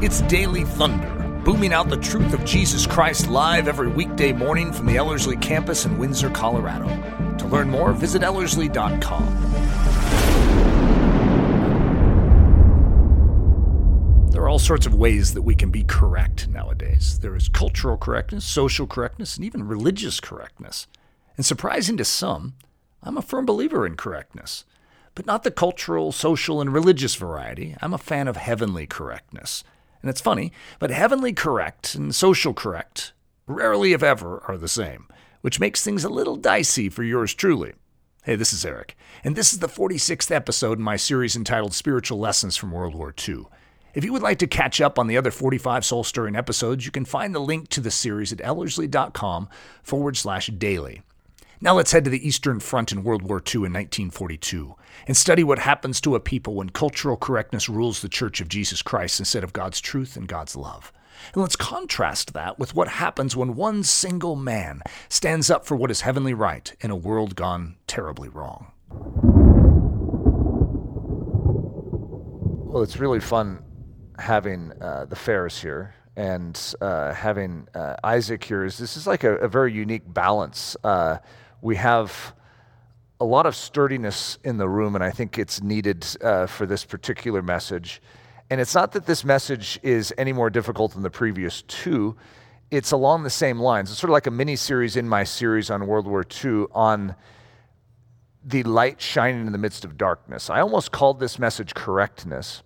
It's Daily Thunder, booming out the truth of Jesus Christ live every weekday morning from the Ellerslie campus in Windsor, Colorado. To learn more, visit Ellerslie.com. There are all sorts of ways that we can be correct nowadays. There is cultural correctness, social correctness, and even religious correctness. And surprising to some, I'm a firm believer in correctness, but not the cultural, social, and religious variety. I'm a fan of heavenly correctness. And it's funny, but heavenly correct and social correct rarely, if ever, are the same, which makes things a little dicey for yours truly. Hey, this is Eric, and this is the 46th episode in my series entitled Spiritual Lessons from World War II. If you would like to catch up on the other 45 soul stirring episodes, you can find the link to the series at ellerslie.com forward slash daily. Now let's head to the Eastern Front in World War II in 1942 and study what happens to a people when cultural correctness rules the Church of Jesus Christ instead of God's truth and God's love. And let's contrast that with what happens when one single man stands up for what is heavenly right in a world gone terribly wrong. Well, it's really fun having uh, the Ferris here and uh, having uh, Isaac here. Is this is like a, a very unique balance. Uh, we have a lot of sturdiness in the room, and I think it's needed uh, for this particular message. And it's not that this message is any more difficult than the previous two, it's along the same lines. It's sort of like a mini series in my series on World War II on the light shining in the midst of darkness. I almost called this message correctness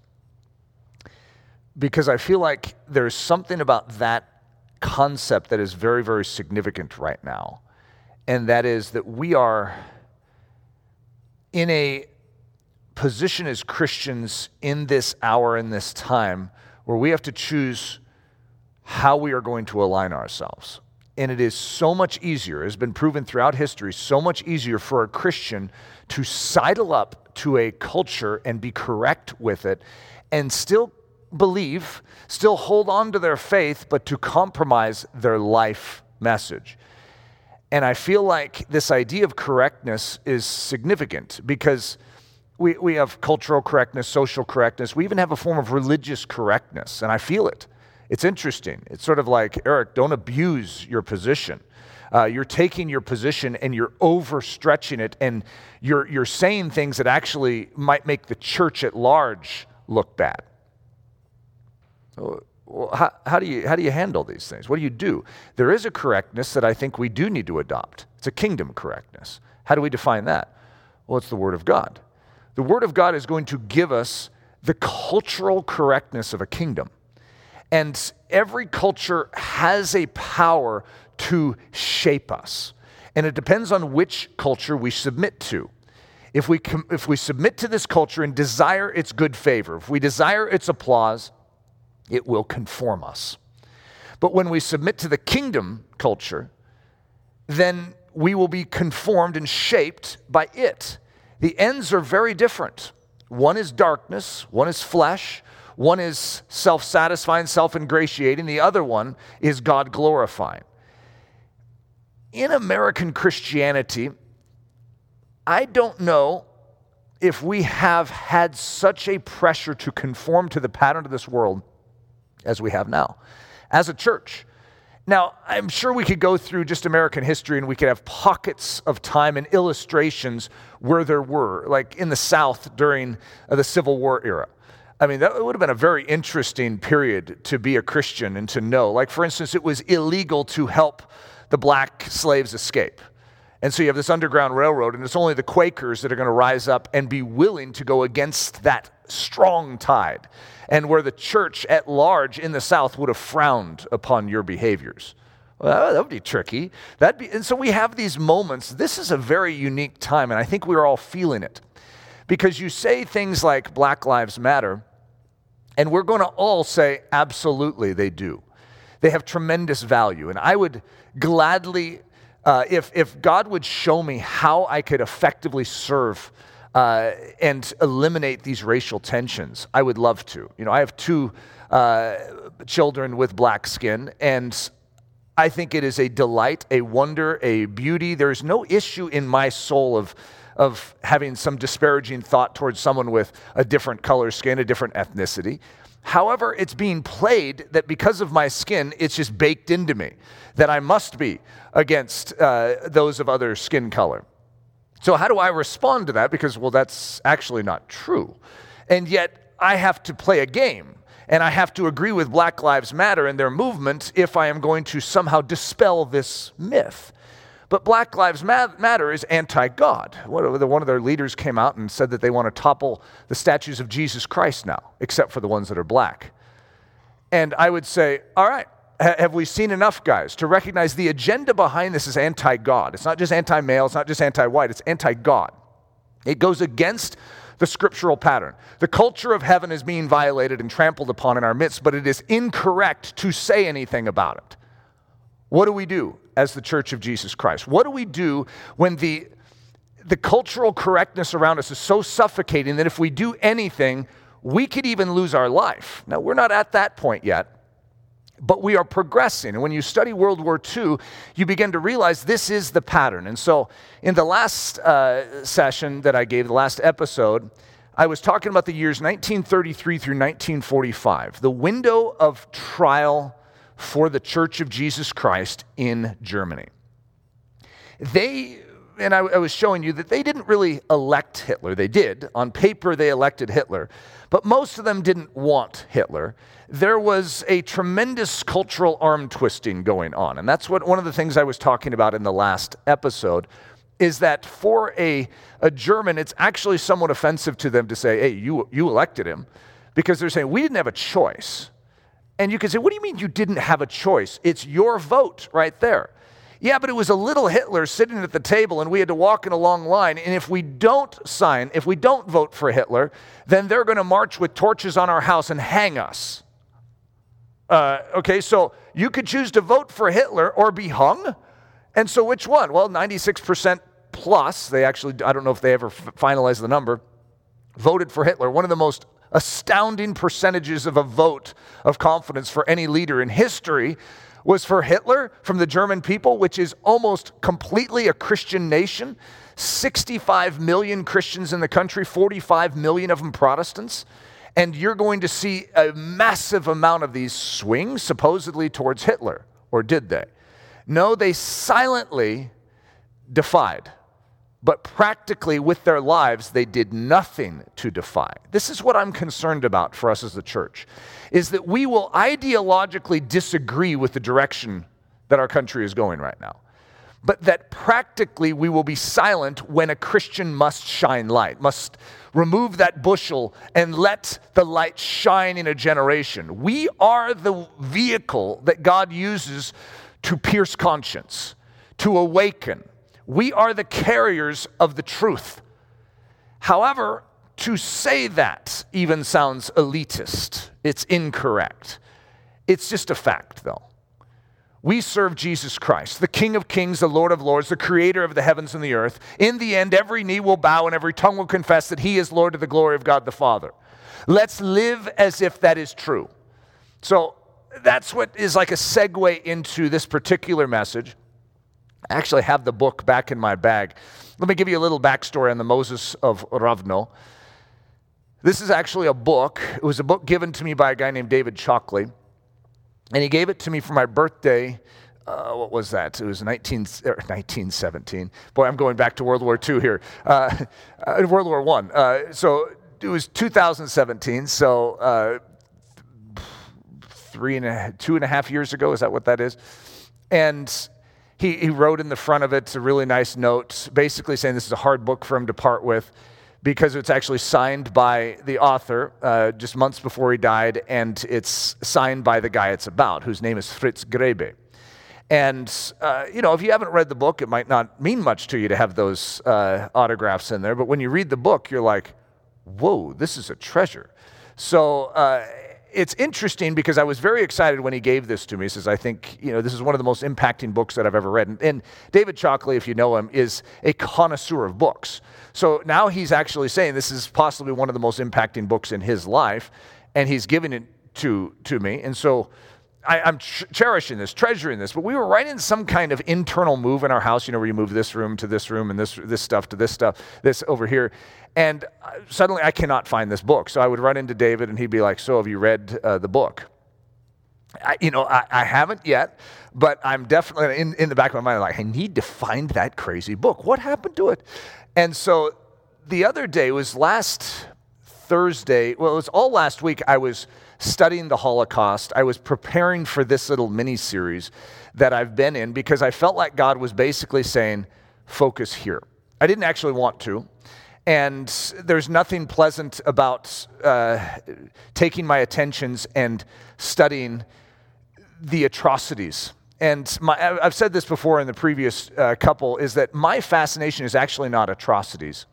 because I feel like there's something about that concept that is very, very significant right now and that is that we are in a position as Christians in this hour, in this time, where we have to choose how we are going to align ourselves. And it is so much easier, has been proven throughout history, so much easier for a Christian to sidle up to a culture and be correct with it and still believe, still hold on to their faith, but to compromise their life message. And I feel like this idea of correctness is significant because we, we have cultural correctness, social correctness. We even have a form of religious correctness, and I feel it. It's interesting. It's sort of like, Eric, don't abuse your position. Uh, you're taking your position and you're overstretching it, and you're, you're saying things that actually might make the church at large look bad. How, how, do you, how do you handle these things? What do you do? There is a correctness that I think we do need to adopt. It's a kingdom correctness. How do we define that? Well, it's the Word of God. The Word of God is going to give us the cultural correctness of a kingdom. And every culture has a power to shape us. And it depends on which culture we submit to. If we, com- if we submit to this culture and desire its good favor, if we desire its applause, it will conform us. But when we submit to the kingdom culture, then we will be conformed and shaped by it. The ends are very different. One is darkness, one is flesh, one is self satisfying, self ingratiating, the other one is God glorifying. In American Christianity, I don't know if we have had such a pressure to conform to the pattern of this world as we have now as a church. Now, I'm sure we could go through just American history and we could have pockets of time and illustrations where there were, like in the South during uh, the Civil War era. I mean, that would have been a very interesting period to be a Christian and to know. Like, for instance, it was illegal to help the black slaves escape. And so you have this Underground Railroad, and it's only the Quakers that are going to rise up and be willing to go against that strong tide and where the church at large in the South would have frowned upon your behaviors. Well, that would be tricky. That'd be, and so we have these moments. This is a very unique time, and I think we're all feeling it. Because you say things like Black Lives Matter, and we're going to all say, absolutely, they do. They have tremendous value. And I would gladly, uh, if, if God would show me how I could effectively serve uh, and eliminate these racial tensions. I would love to. You know, I have two uh, children with black skin, and I think it is a delight, a wonder, a beauty. There is no issue in my soul of of having some disparaging thought towards someone with a different color skin, a different ethnicity. However, it's being played that because of my skin, it's just baked into me that I must be against uh, those of other skin color. So, how do I respond to that? Because, well, that's actually not true. And yet, I have to play a game and I have to agree with Black Lives Matter and their movement if I am going to somehow dispel this myth. But Black Lives Matter is anti God. One of their leaders came out and said that they want to topple the statues of Jesus Christ now, except for the ones that are black. And I would say, all right, have we seen enough, guys, to recognize the agenda behind this is anti God? It's not just anti male, it's not just anti white, it's anti God. It goes against the scriptural pattern. The culture of heaven is being violated and trampled upon in our midst, but it is incorrect to say anything about it. What do we do as the church of Jesus Christ? What do we do when the, the cultural correctness around us is so suffocating that if we do anything, we could even lose our life? Now, we're not at that point yet but we are progressing. And when you study World War II, you begin to realize this is the pattern. And so, in the last uh, session that I gave, the last episode, I was talking about the years 1933 through 1945, the window of trial for the Church of Jesus Christ in Germany. They, and I, I was showing you that they didn't really elect Hitler. They did. On paper, they elected Hitler. But most of them didn't want Hitler there was a tremendous cultural arm twisting going on. And that's what one of the things I was talking about in the last episode is that for a, a German, it's actually somewhat offensive to them to say, hey, you, you elected him, because they're saying, we didn't have a choice. And you can say, what do you mean you didn't have a choice? It's your vote right there. Yeah, but it was a little Hitler sitting at the table and we had to walk in a long line. And if we don't sign, if we don't vote for Hitler, then they're going to march with torches on our house and hang us. Uh, okay, so you could choose to vote for Hitler or be hung. And so which one? Well, 96% plus, they actually, I don't know if they ever f- finalized the number, voted for Hitler. One of the most astounding percentages of a vote of confidence for any leader in history was for Hitler from the German people, which is almost completely a Christian nation. 65 million Christians in the country, 45 million of them Protestants. And you're going to see a massive amount of these swing, supposedly towards Hitler. Or did they? No, they silently defied. But practically, with their lives, they did nothing to defy. This is what I'm concerned about for us as the church, is that we will ideologically disagree with the direction that our country is going right now but that practically we will be silent when a Christian must shine light, must remove that bushel and let the light shine in a generation. We are the vehicle that God uses to pierce conscience, to awaken. We are the carriers of the truth. However, to say that even sounds elitist. It's incorrect. It's just a fact, though. We serve Jesus Christ, the King of kings, the Lord of lords, the creator of the heavens and the earth. In the end, every knee will bow and every tongue will confess that he is Lord to the glory of God the Father. Let's live as if that is true. So that's what is like a segue into this particular message. I actually have the book back in my bag. Let me give you a little backstory on the Moses of Rovno. This is actually a book. It was a book given to me by a guy named David Chalkley. And he gave it to me for my birthday. Uh, what was that? It was 19, 1917. Boy, I'm going back to World War II here. Uh, uh, World War I. Uh, so it was 2017. So uh, three and a, two and a half years ago. Is that what that is? And he, he wrote in the front of it a really nice note, basically saying this is a hard book for him to part with because it's actually signed by the author uh, just months before he died, and it's signed by the guy it's about, whose name is Fritz Graebe. And, uh, you know, if you haven't read the book, it might not mean much to you to have those uh, autographs in there, but when you read the book, you're like, whoa, this is a treasure. So, uh, it's interesting because I was very excited when he gave this to me. He says, I think, you know, this is one of the most impacting books that I've ever read. And, and David Chalkley, if you know him, is a connoisseur of books. So now he's actually saying this is possibly one of the most impacting books in his life, and he's giving it to, to me. And so I, am ch- cherishing this, treasuring this, but we were right in some kind of internal move in our house, you know, where you move this room to this room and this, this stuff to this stuff, this over here. And uh, suddenly I cannot find this book. So I would run into David and he'd be like, So have you read uh, the book? I, you know, I, I, haven't yet, but I'm definitely in, in the back of my mind, like, I need to find that crazy book. What happened to it? And so the other day was last Thursday, well, it was all last week. I was studying the Holocaust. I was preparing for this little mini series that I've been in because I felt like God was basically saying, focus here. I didn't actually want to. And there's nothing pleasant about uh, taking my attentions and studying the atrocities. And my, I've said this before in the previous uh, couple is that my fascination is actually not atrocities.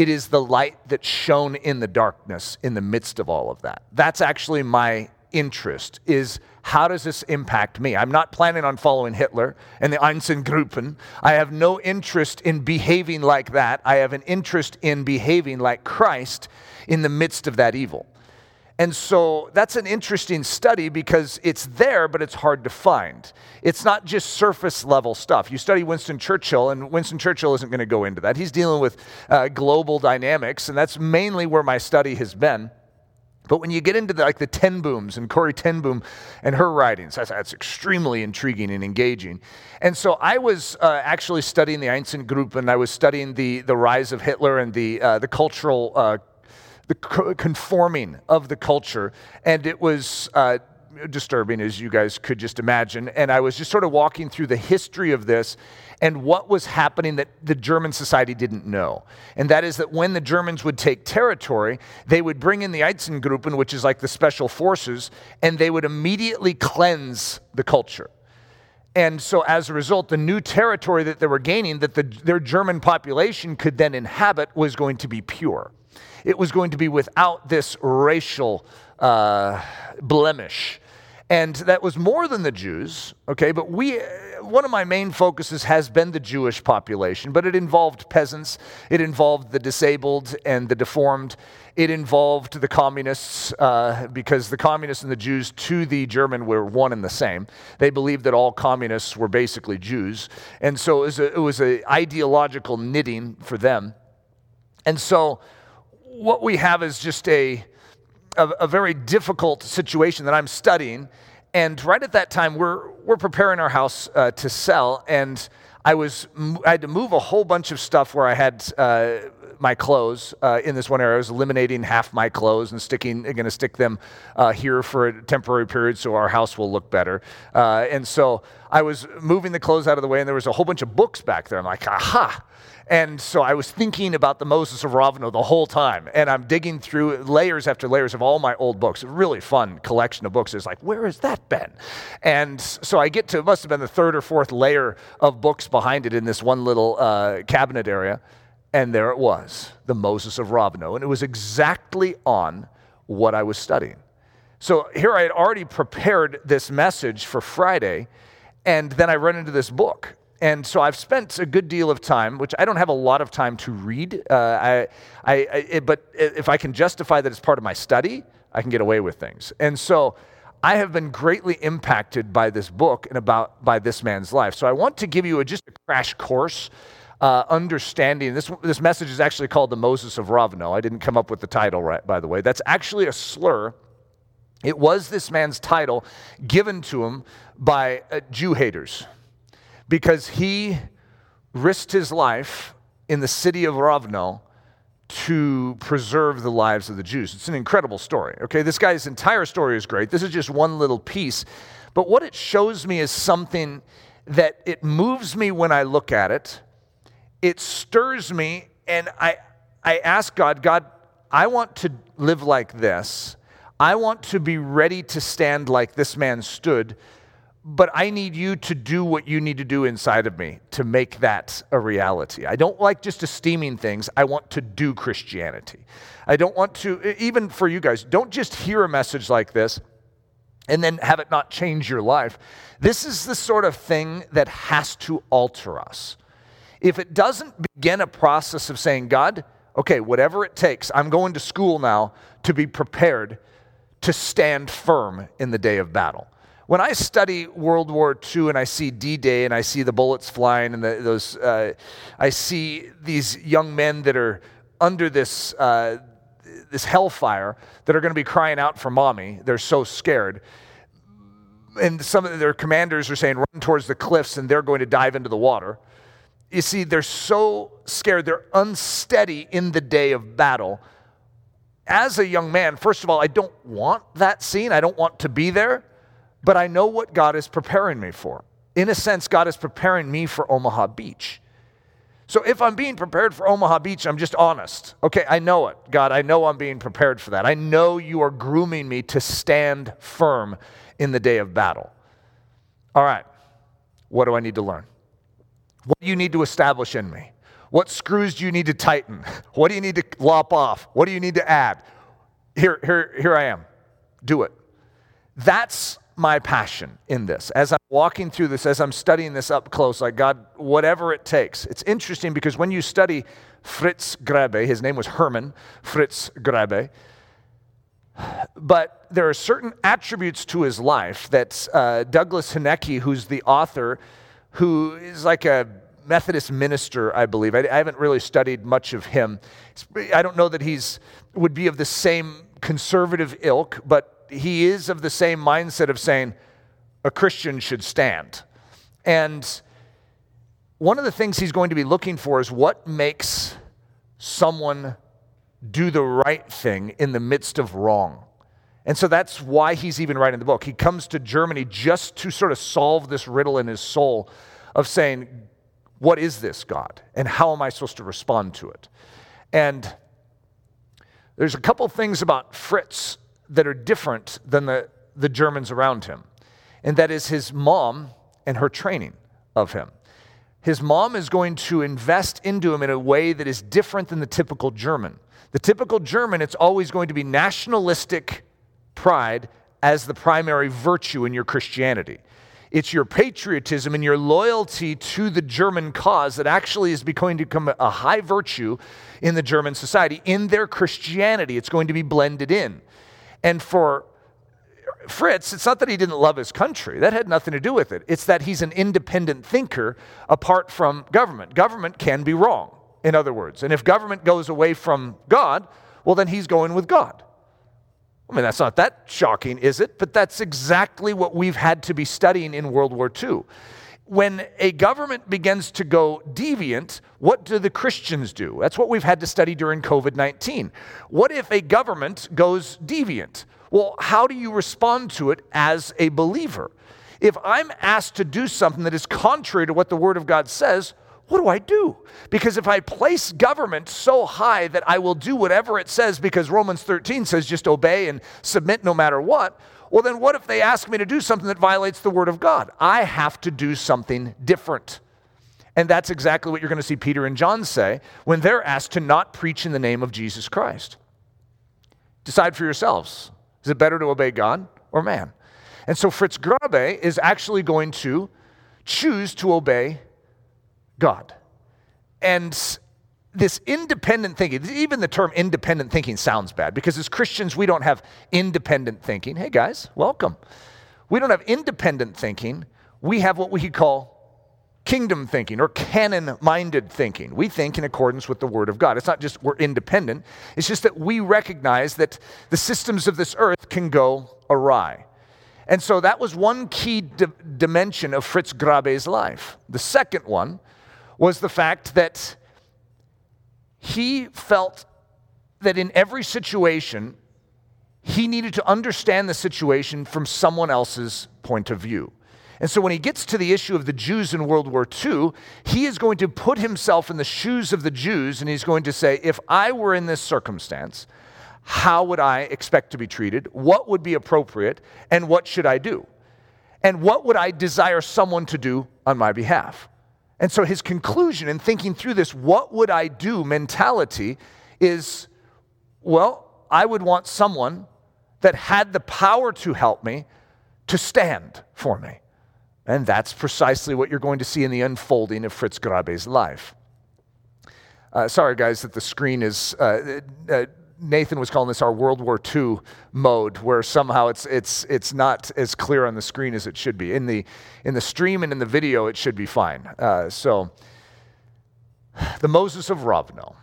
It is the light that shone in the darkness in the midst of all of that. That's actually my interest is how does this impact me? I'm not planning on following Hitler and the Einsatzgruppen. I have no interest in behaving like that. I have an interest in behaving like Christ in the midst of that evil. And so that's an interesting study because it's there, but it's hard to find. It's not just surface level stuff. You study Winston Churchill, and Winston Churchill isn't going to go into that. He's dealing with uh, global dynamics, and that's mainly where my study has been. But when you get into the, like the ten booms and Corrie ten Boom and her writings, that's, that's, extremely intriguing and engaging. And so I was uh, actually studying the Einsatzgruppen, and I was studying the, the rise of Hitler and the, uh, the cultural uh, the conforming of the culture. And it was uh, disturbing, as you guys could just imagine. And I was just sort of walking through the history of this and what was happening that the German society didn't know. And that is that when the Germans would take territory, they would bring in the Einsatzgruppen, which is like the special forces, and they would immediately cleanse the culture. And so, as a result, the new territory that they were gaining, that the, their German population could then inhabit, was going to be pure it was going to be without this racial uh, blemish. And that was more than the Jews, okay? But we, one of my main focuses has been the Jewish population, but it involved peasants, it involved the disabled and the deformed, it involved the communists, uh, because the communists and the Jews to the German were one and the same. They believed that all communists were basically Jews. And so it was, a, it was an ideological knitting for them. And so, what we have is just a, a, a, very difficult situation that I'm studying. And right at that time, we're, we're preparing our house uh, to sell. And I, was, I had to move a whole bunch of stuff where I had uh, my clothes uh, in this one area. I was eliminating half my clothes and sticking, going to stick them uh, here for a temporary period so our house will look better. Uh, and so I was moving the clothes out of the way, and there was a whole bunch of books back there. I'm like, aha! And so I was thinking about the Moses of Rovno the whole time. And I'm digging through layers after layers of all my old books. Really fun collection of books. It's like, where has that been? And so I get to, it must have been the third or fourth layer of books behind it in this one little uh, cabinet area. And there it was, the Moses of Rovno. And it was exactly on what I was studying. So here I had already prepared this message for Friday. And then I run into this book and so I've spent a good deal of time, which I don't have a lot of time to read. Uh, I, I, I but if I can justify that it's part of my study, I can get away with things. And so I have been greatly impacted by this book and about by this man's life. So I want to give you a, just a crash course. Uh, understanding this this message is actually called the Moses of Rovno. I didn't come up with the title right, by the way. That's actually a slur. It was this man's title given to him by uh, Jew haters because he risked his life in the city of Rovno to preserve the lives of the Jews. It's an incredible story. Okay, this guy's entire story is great. This is just one little piece. But what it shows me is something that it moves me when I look at it. It stirs me and I I ask God, God, I want to live like this. I want to be ready to stand like this man stood but I need you to do what you need to do inside of me to make that a reality. I don't like just esteeming things, I want to do Christianity. I don't want to, even for you guys, don't just hear a message like this and then have it not change your life. This is the sort of thing that has to alter us. If it doesn't begin a process of saying, God, okay, whatever it takes, I'm going to school now to be prepared to stand firm in the day of battle when I study World War II and I see D Day and I see the bullets flying and the, those, uh, I see these young men that are under this, uh, this hellfire that are going to be crying out for mommy. They're so scared. And some of their commanders are saying, run towards the cliffs and they're going to dive into the water. You see, they're so scared, they're unsteady in the day of battle. As a young man, first of all, I don't want that scene. I don't want to be there, but I know what God is preparing me for. In a sense, God is preparing me for Omaha Beach. So if I'm being prepared for Omaha Beach, I'm just honest. Okay, I know it. God, I know I'm being prepared for that. I know you are grooming me to stand firm in the day of battle. All right, what do I need to learn? What do you need to establish in me? What screws do you need to tighten? What do you need to lop off? What do you need to add? Here, here, here I am. Do it. That's my passion in this. As I'm walking through this, as I'm studying this up close, like God, whatever it takes. It's interesting because when you study Fritz Graebe, his name was Herman Fritz Graebe, but there are certain attributes to his life that uh, Douglas Huneke, who's the author, who is like a Methodist minister, I believe. I, I haven't really studied much of him. I don't know that he's would be of the same conservative ilk, but he is of the same mindset of saying a Christian should stand. And one of the things he's going to be looking for is what makes someone do the right thing in the midst of wrong. And so that's why he's even writing the book. He comes to Germany just to sort of solve this riddle in his soul of saying, What is this, God? And how am I supposed to respond to it? And there's a couple things about Fritz that are different than the, the Germans around him, and that is his mom and her training of him. His mom is going to invest into him in a way that is different than the typical German. The typical German, it's always going to be nationalistic pride as the primary virtue in your Christianity. It's your patriotism and your loyalty to the German cause that actually is going to become a high virtue in the German society. In their Christianity, it's going to be blended in. And for Fritz, it's not that he didn't love his country. That had nothing to do with it. It's that he's an independent thinker apart from government. Government can be wrong, in other words. And if government goes away from God, well, then he's going with God. I mean, that's not that shocking, is it? But that's exactly what we've had to be studying in World War II. When a government begins to go deviant, what do the Christians do? That's what we've had to study during COVID 19. What if a government goes deviant? Well, how do you respond to it as a believer? If I'm asked to do something that is contrary to what the Word of God says, what do I do? Because if I place government so high that I will do whatever it says because Romans 13 says just obey and submit no matter what, well, then what if they ask me to do something that violates the Word of God? I have to do something different. And that's exactly what you're going to see Peter and John say when they're asked to not preach in the name of Jesus Christ. Decide for yourselves. Is it better to obey God or man? And so Fritz Graebe is actually going to choose to obey God. And this independent thinking, even the term independent thinking sounds bad because as Christians, we don't have independent thinking. Hey guys, welcome. We don't have independent thinking. We have what we could call kingdom thinking or canon minded thinking. We think in accordance with the Word of God. It's not just we're independent, it's just that we recognize that the systems of this earth can go awry. And so that was one key di- dimension of Fritz Graebe's life. The second one was the fact that he felt that in every situation, he needed to understand the situation from someone else's point of view. And so when he gets to the issue of the Jews in World War II, he is going to put himself in the shoes of the Jews and he's going to say, if I were in this circumstance, how would I expect to be treated? What would be appropriate? And what should I do? And what would I desire someone to do on my behalf? And so his conclusion in thinking through this, what would I do mentality is, well, I would want someone that had the power to help me to stand for me. And that's precisely what you're going to see in the unfolding of Fritz Graebe's life. Uh, sorry, guys, that the screen is uh, uh, Nathan was calling this our World War II mode, where somehow it's, it's, it's not as clear on the screen as it should be. In the, in the stream and in the video, it should be fine. Uh, so, the Moses of Rovno.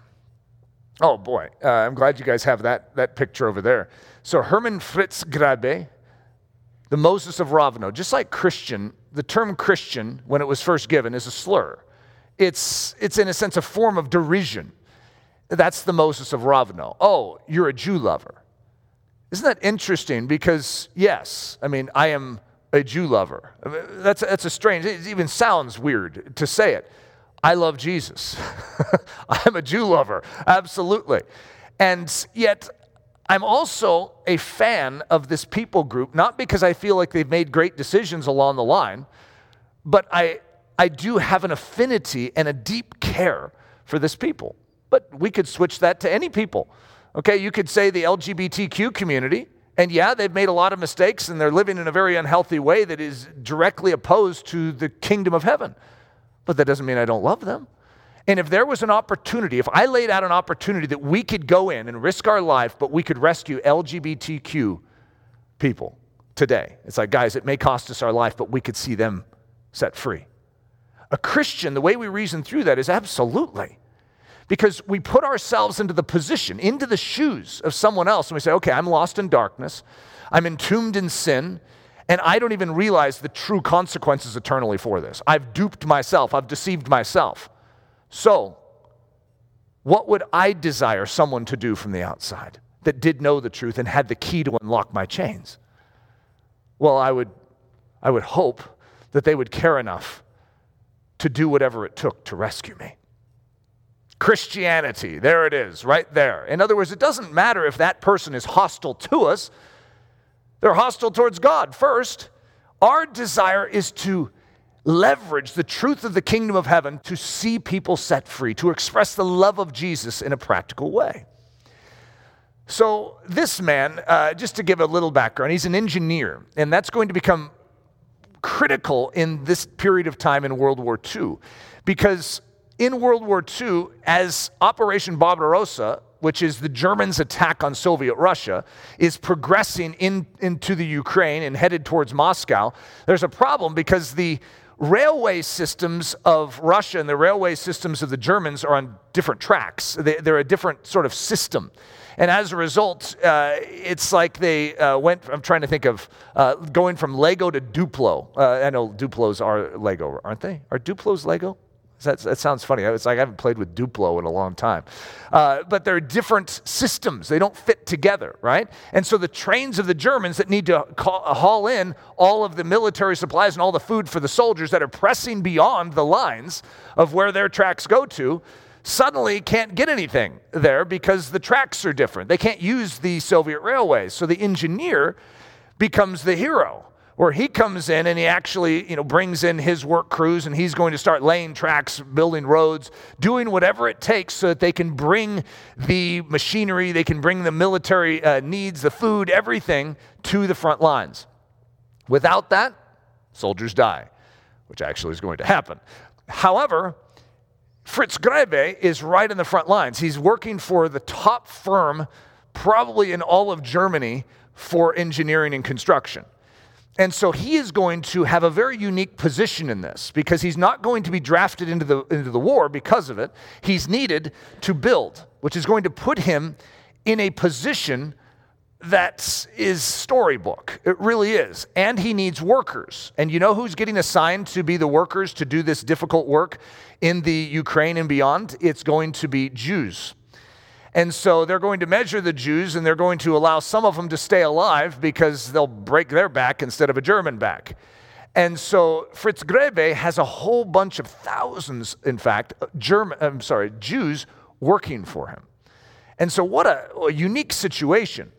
Oh boy, uh, I'm glad you guys have that, that picture over there. So, Herman Fritz Graebe, the Moses of Rovno, just like Christian, the term Christian, when it was first given, is a slur. It's, it's in a sense a form of derision. That's the Moses of Rovno. Oh, you're a Jew lover. Isn't that interesting? Because, yes, I mean, I am a Jew lover. That's, that's a strange, it even sounds weird to say it. I love Jesus. I'm a Jew lover, absolutely. And yet, I'm also a fan of this people group, not because I feel like they've made great decisions along the line, but I, I do have an affinity and a deep care for this people. But we could switch that to any people. Okay, you could say the LGBTQ community, and yeah, they've made a lot of mistakes and they're living in a very unhealthy way that is directly opposed to the kingdom of heaven. But that doesn't mean I don't love them. And if there was an opportunity, if I laid out an opportunity that we could go in and risk our life, but we could rescue LGBTQ people today, it's like, guys, it may cost us our life, but we could see them set free. A Christian, the way we reason through that is absolutely. Because we put ourselves into the position, into the shoes of someone else, and we say, okay, I'm lost in darkness, I'm entombed in sin, and I don't even realize the true consequences eternally for this. I've duped myself, I've deceived myself. So, what would I desire someone to do from the outside that did know the truth and had the key to unlock my chains? Well, I would, I would hope that they would care enough to do whatever it took to rescue me. Christianity, there it is, right there. In other words, it doesn't matter if that person is hostile to us, they're hostile towards God first. Our desire is to leverage the truth of the kingdom of heaven to see people set free, to express the love of Jesus in a practical way. So, this man, uh, just to give a little background, he's an engineer, and that's going to become critical in this period of time in World War II. Because in World War II, as Operation Barbarossa, which is the Germans' attack on Soviet Russia, is progressing in, into the Ukraine and headed towards Moscow, there's a problem because the railway systems of Russia and the railway systems of the Germans are on different tracks. They, are a different sort of system. And as a result, uh, it's like they uh, went, I'm trying to think of uh, going from Lego to Duplo. Uh, I know Duplos are Lego, aren't they? Are Duplos Lego? That, that sounds funny. It's like I haven't played with Duplo in a long time. Uh, but they're different systems. They don't fit together, right? And so the trains of the Germans that need to haul in all of the military supplies and all the food for the soldiers that are pressing beyond the lines of where their tracks go to suddenly can't get anything there because the tracks are different. They can't use the Soviet railways. So the engineer becomes the hero. Where he comes in and he actually, you know, brings in his work crews and he's going to start laying tracks, building roads, doing whatever it takes so that they can bring the machinery, they can bring the military uh, needs, the food, everything to the front lines. Without that, soldiers die, which actually is going to happen. However, Fritz Graebe is right in the front lines. He's working for the top firm, probably in all of Germany, for engineering and construction. And so he is going to have a very unique position in this because he's not going to be drafted into the, into the war because of it. He's needed to build, which is going to put him in a position that is storybook. It really is. And he needs workers. And you know who's getting assigned to be the workers to do this difficult work in the Ukraine and beyond? It's going to be Jews. And so they're going to measure the Jews and they're going to allow some of them to stay alive because they'll break their back instead of a German back. And so Fritz Graebe has a whole bunch of thousands, in fact, German, I'm sorry, Jews working for him. And so what a, a unique situation.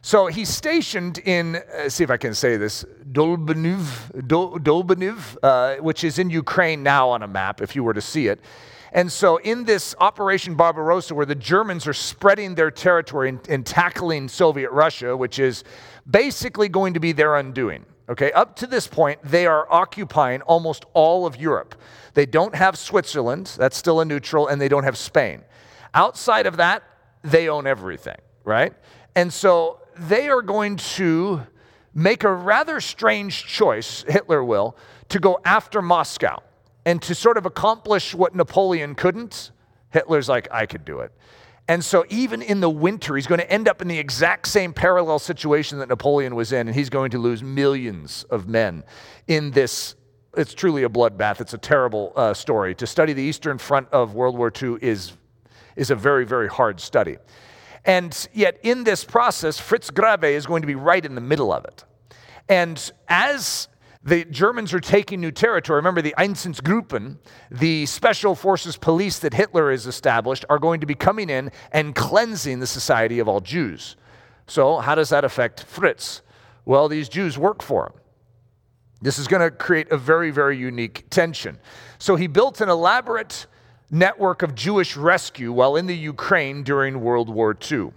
So he's stationed in, uh, see if I can say this, Dolbaniv, Dolbaniv uh, which is in Ukraine now on a map, if you were to see it. And so, in this Operation Barbarossa, where the Germans are spreading their territory and, and, tackling Soviet Russia, which is basically going to be their undoing. Okay, up to this point, they are occupying almost all of Europe. They don't have Switzerland, that's still a neutral, and they don't have Spain. Outside of that, they own everything, right? And so they are going to make a rather strange choice, Hitler will, to go after Moscow and to sort of accomplish what Napoleon couldn't. Hitler's like, I could do it. And so, even in the winter, he's going to end up in the exact same parallel situation that Napoleon was in, and he's going to lose millions of men in this. It's truly a bloodbath. It's a terrible uh, story. To study the Eastern Front of World War II is, is a very, very hard study. And yet, in this process, Fritz Graebe is going to be right in the middle of it. And as the Germans are taking new territory. Remember, the Einsatzgruppen, the special forces police that Hitler has established, are going to be coming in and cleansing the society of all Jews. So, how does that affect Fritz? Well, these Jews work for him. This is going to create a very, very unique tension. So, he built an elaborate network of Jewish rescue while in the Ukraine during World War II.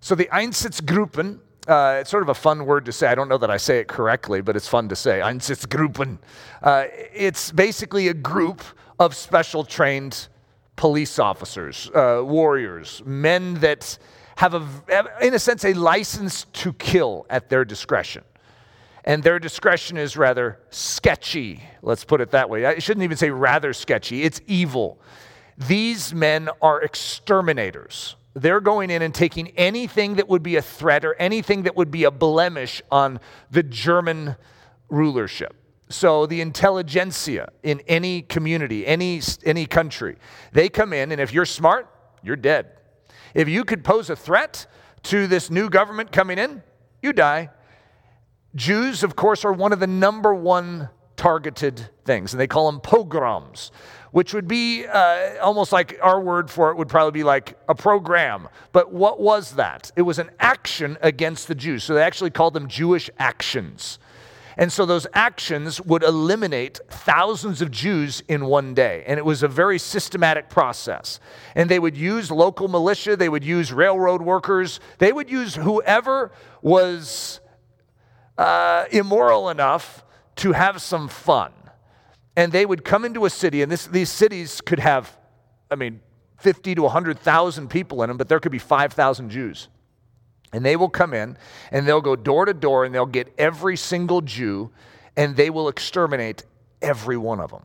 So, the Einsatzgruppen uh, it's sort of a fun word to say. I don't know that I say it correctly, but it's fun to say. Einsatzgruppen. Uh, it's basically a group of special trained police officers, uh, warriors, men that have, a, in a sense, a license to kill at their discretion. And their discretion is rather sketchy, let's put it that way. I shouldn't even say rather sketchy, it's evil. These men are exterminators. They're going in and taking anything that would be a threat or anything that would be a blemish on the German rulership. So the intelligentsia in any community, any, any country, they come in, and if you're smart, you're dead. If you could pose a threat to this new government coming in, you die. Jews, of course, are one of the number one targeted things, and they call them pogroms which would be uh, almost like our word for it would probably be like a program. But what was that? It was an action against the Jews. So they actually called them Jewish actions. And so those actions would eliminate thousands of Jews in one day. And it was a very systematic process. And they would use local militia, they would use railroad workers, they would use whoever was uh, immoral enough to have some fun and they would come into a city, and this, these cities could have, I mean, 50 to 100,000 people in them, but there could be 5,000 Jews. And they will come in and they'll go door to door and they'll get every single Jew and they will exterminate every one of them.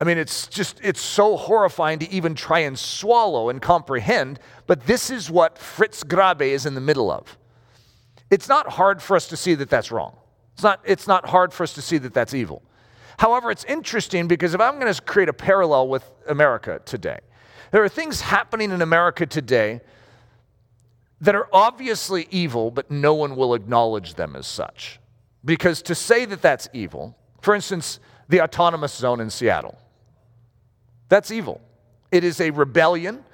I mean, it's just, it's so horrifying to even try and swallow and comprehend, but this is what Fritz Graebe is in the middle of. It's not hard for us to see that that's wrong. It's not, it's not hard for us to see that that's evil. However, it's interesting because if I'm going to create a parallel with America today, there are things happening in America today that are obviously evil, but no one will acknowledge them as such. Because to say that that's evil, for instance, the autonomous zone in Seattle, that's evil. It is a rebellion.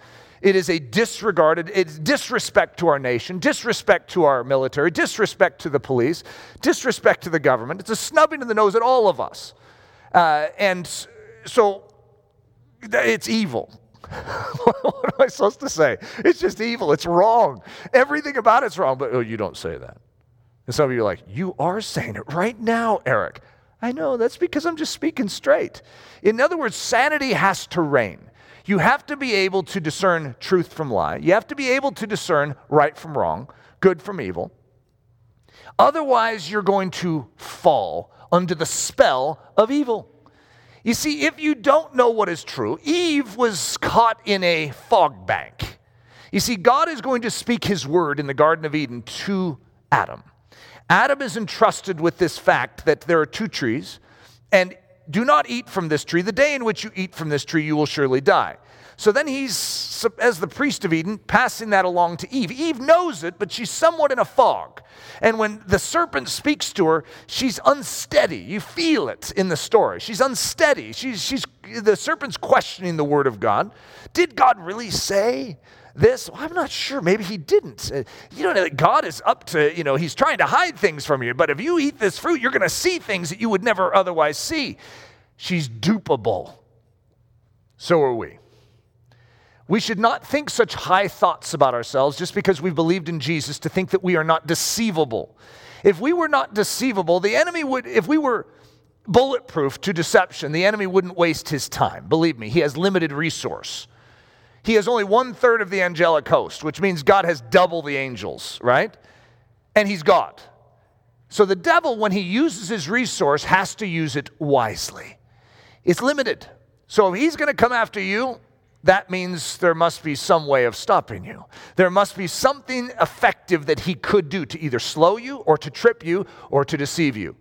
It is a disregarded, it's disrespect to our nation, disrespect to our military, disrespect to the police, disrespect to the government. It's a snubbing in the nose at all of us. Uh, and so it's evil. what am I supposed to say? It's just evil. It's wrong. Everything about it's wrong, but oh, you don't say that. And some of you are like, you are saying it right now, Eric. I know, that's because I'm just speaking straight. In other words, sanity has to reign. You have to be able to discern truth from lie. You have to be able to discern right from wrong, good from evil. Otherwise, you're going to fall under the spell of evil. You see, if you don't know what is true, Eve was caught in a fog bank. You see, God is going to speak his word in the Garden of Eden to Adam. Adam is entrusted with this fact that there are two trees, and do not eat from this tree. The day in which you eat from this tree, you will surely die. So then he's, as the priest of Eden, passing that along to Eve. Eve knows it, but she's somewhat in a fog. And when the serpent speaks to her, she's unsteady. You feel it in the story. She's unsteady. She's, she's, the serpent's questioning the word of God. Did God really say this? Well, I'm not sure. Maybe he didn't. Uh, you know, God is up to, you know, he's trying to hide things from you. But if you eat this fruit, you're going to see things that you would never otherwise see. She's dupable. So are we. We should not think such high thoughts about ourselves just because we've believed in Jesus to think that we are not deceivable. If we were not deceivable, the enemy would, if we were bulletproof to deception, the enemy wouldn't waste his time. Believe me, he has limited resource. He has only one third of the angelic host, which means God has double the angels, right? And he's God. So the devil, when he uses his resource, has to use it wisely. It's limited. So if he's going to come after you, that means there must be some way of stopping you. There must be something effective that he could do to either slow you or to trip you or to deceive you.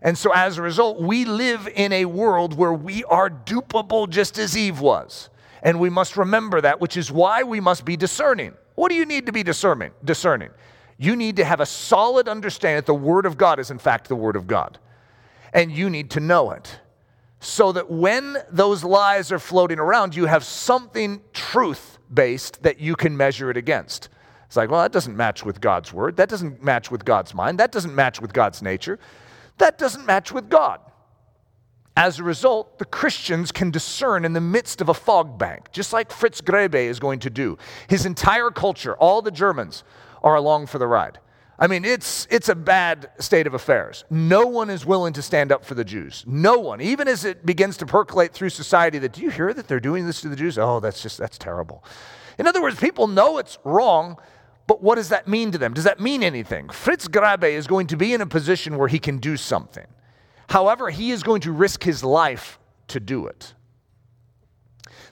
And so as a result, we live in a world where we are dupable just as Eve was. And we must remember that, which is why we must be discerning. What do you need to be discerning? Discerning. You need to have a solid understanding that the Word of God is, in fact, the Word of God. And you need to know it so that when those lies are floating around, you have something truth based that you can measure it against. It's like, well, that doesn't match with God's Word. That doesn't match with God's mind. That doesn't match with God's nature. That doesn't match with God. As a result, the Christians can discern in the midst of a fog bank, just like Fritz Graebe is going to do. His entire culture, all the Germans, are along for the ride. I mean, it's, it's a bad state of affairs. No one is willing to stand up for the Jews. No one. Even as it begins to percolate through society that, do you hear that they're doing this to the Jews? Oh, that's just, that's terrible. In other words, people know it's wrong, but what does that mean to them? Does that mean anything? Fritz Graebe is going to be in a position where he can do something. However, he is going to risk his life to do it.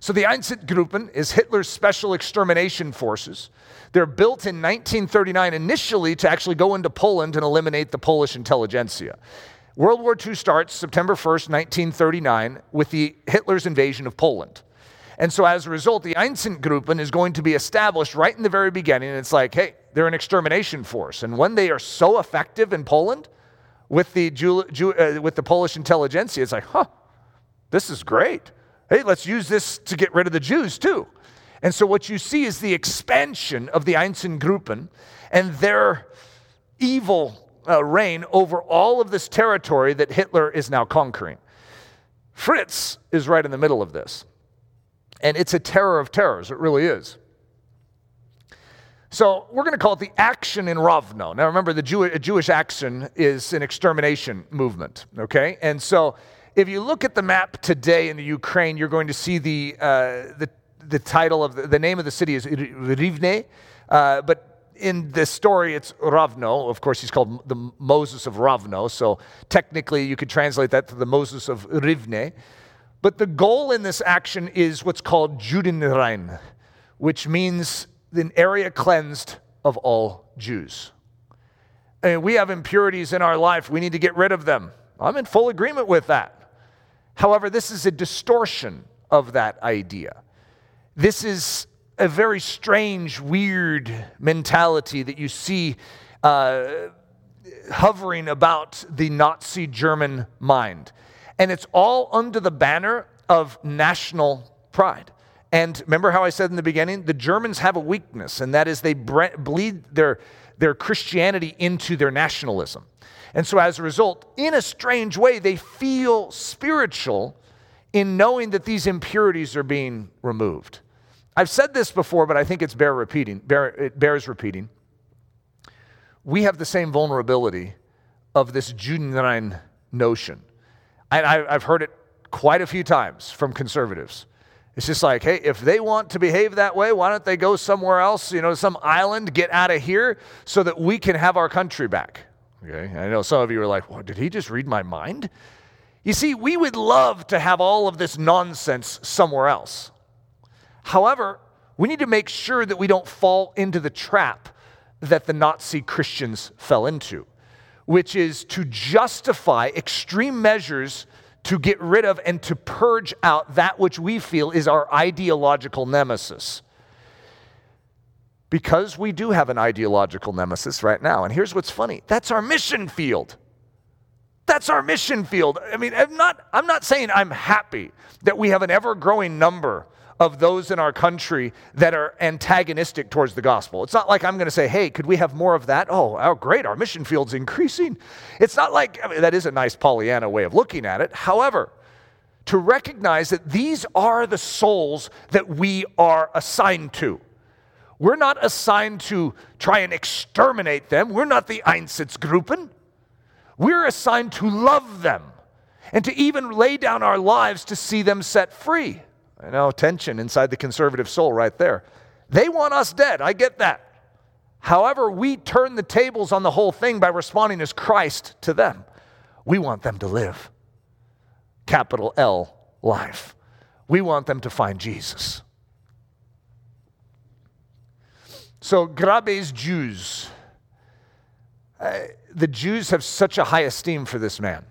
So the Einsatzgruppen is Hitler's special extermination forces. They're built in 1939 initially to actually go into Poland and eliminate the Polish intelligentsia. World War II starts September 1st, 1939, with the Hitler's invasion of Poland. And so as a result, the Einsatzgruppen is going to be established right in the very beginning. And it's like, hey, they're an extermination force. And when they are so effective in Poland, with the, Jew, Jew, uh, with the Polish intelligentsia. It's like, huh, this is great. Hey, let's use this to get rid of the Jews too. And so what you see is the expansion of the Einsatzgruppen and their evil uh, reign over all of this territory that Hitler is now conquering. Fritz is right in the middle of this. And it's a terror of terrors, it really is. So we're going to call it the action in Rovno. Now remember, the Jew, Jewish action is an extermination movement, okay? And so if you look at the map today in the Ukraine, you're going to see the, uh, the, the title of the, the, name of the city is Rivne, uh, but in this story it's Rovno. Of course, he's called the Moses of Rovno, so technically you could translate that to the Moses of Rivne. But the goal in this action is what's called Judenrein, which means an area cleansed of all Jews. I mean, we have impurities in our life. We need to get rid of them. I'm in full agreement with that. However, this is a distortion of that idea. This is a very strange, weird mentality that you see uh, hovering about the Nazi German mind. And it's all under the banner of national pride. And remember how I said in the beginning? The Germans have a weakness, and that is they bleed their, their Christianity into their nationalism. And so, as a result, in a strange way, they feel spiritual in knowing that these impurities are being removed. I've said this before, but I think it's bear repeating, bear, it bears repeating. We have the same vulnerability of this Judenrein notion. And I've heard it quite a few times from conservatives. It's just like, hey, if they want to behave that way, why don't they go somewhere else, you know, some island, get out of here so that we can have our country back? Okay. I know some of you are like, well, did he just read my mind? You see, we would love to have all of this nonsense somewhere else. However, we need to make sure that we don't fall into the trap that the Nazi Christians fell into, which is to justify extreme measures to get rid of and to purge out that which we feel is our ideological nemesis. Because we do have an ideological nemesis right now. And here's what's funny that's our mission field. That's our mission field. I mean, I'm not, I'm not saying I'm happy that we have an ever growing number of those in our country that are antagonistic towards the gospel. It's not like I'm going to say, hey, could we have more of that? Oh, oh great, our mission field's increasing. It's not like, I mean, that is a nice Pollyanna way of looking at it. However, to recognize that these are the souls that we are assigned to. We're not assigned to try and exterminate them. We're not the Einsatzgruppen. We're assigned to love them and to even lay down our lives to see them set free. I know tension inside the conservative soul right there. They want us dead. I get that. However, we turn the tables on the whole thing by responding as Christ to them. We want them to live. Capital L, life. We want them to find Jesus. So, Graebe's Jews, uh, the Jews have such a high esteem for this man.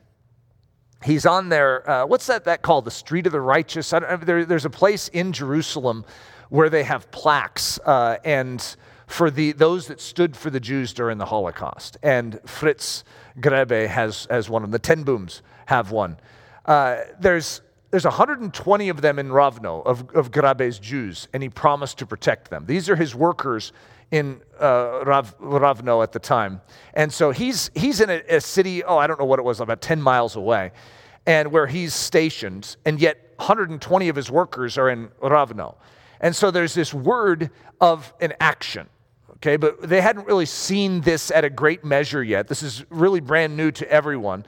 He's on there, uh, what's that, that called? The Street of the Righteous? There, there's a place in Jerusalem where they have plaques uh, and for the, those that stood for the Jews during the Holocaust. And Fritz Graebe has, has one of them. The Ten Booms have one. Uh, there's, there's 120 of them in Rovno, of, of Graebe's Jews, and he promised to protect them. These are his workers in uh, Rav, Rovno at the time. And so he's, he's in a, a city, oh, I don't know what it was, about 10 miles away, and where he's stationed, and yet 120 of his workers are in Rovno. And so there's this word of an action. Okay, but they hadn't really seen this at a great measure yet. This is really brand new to everyone.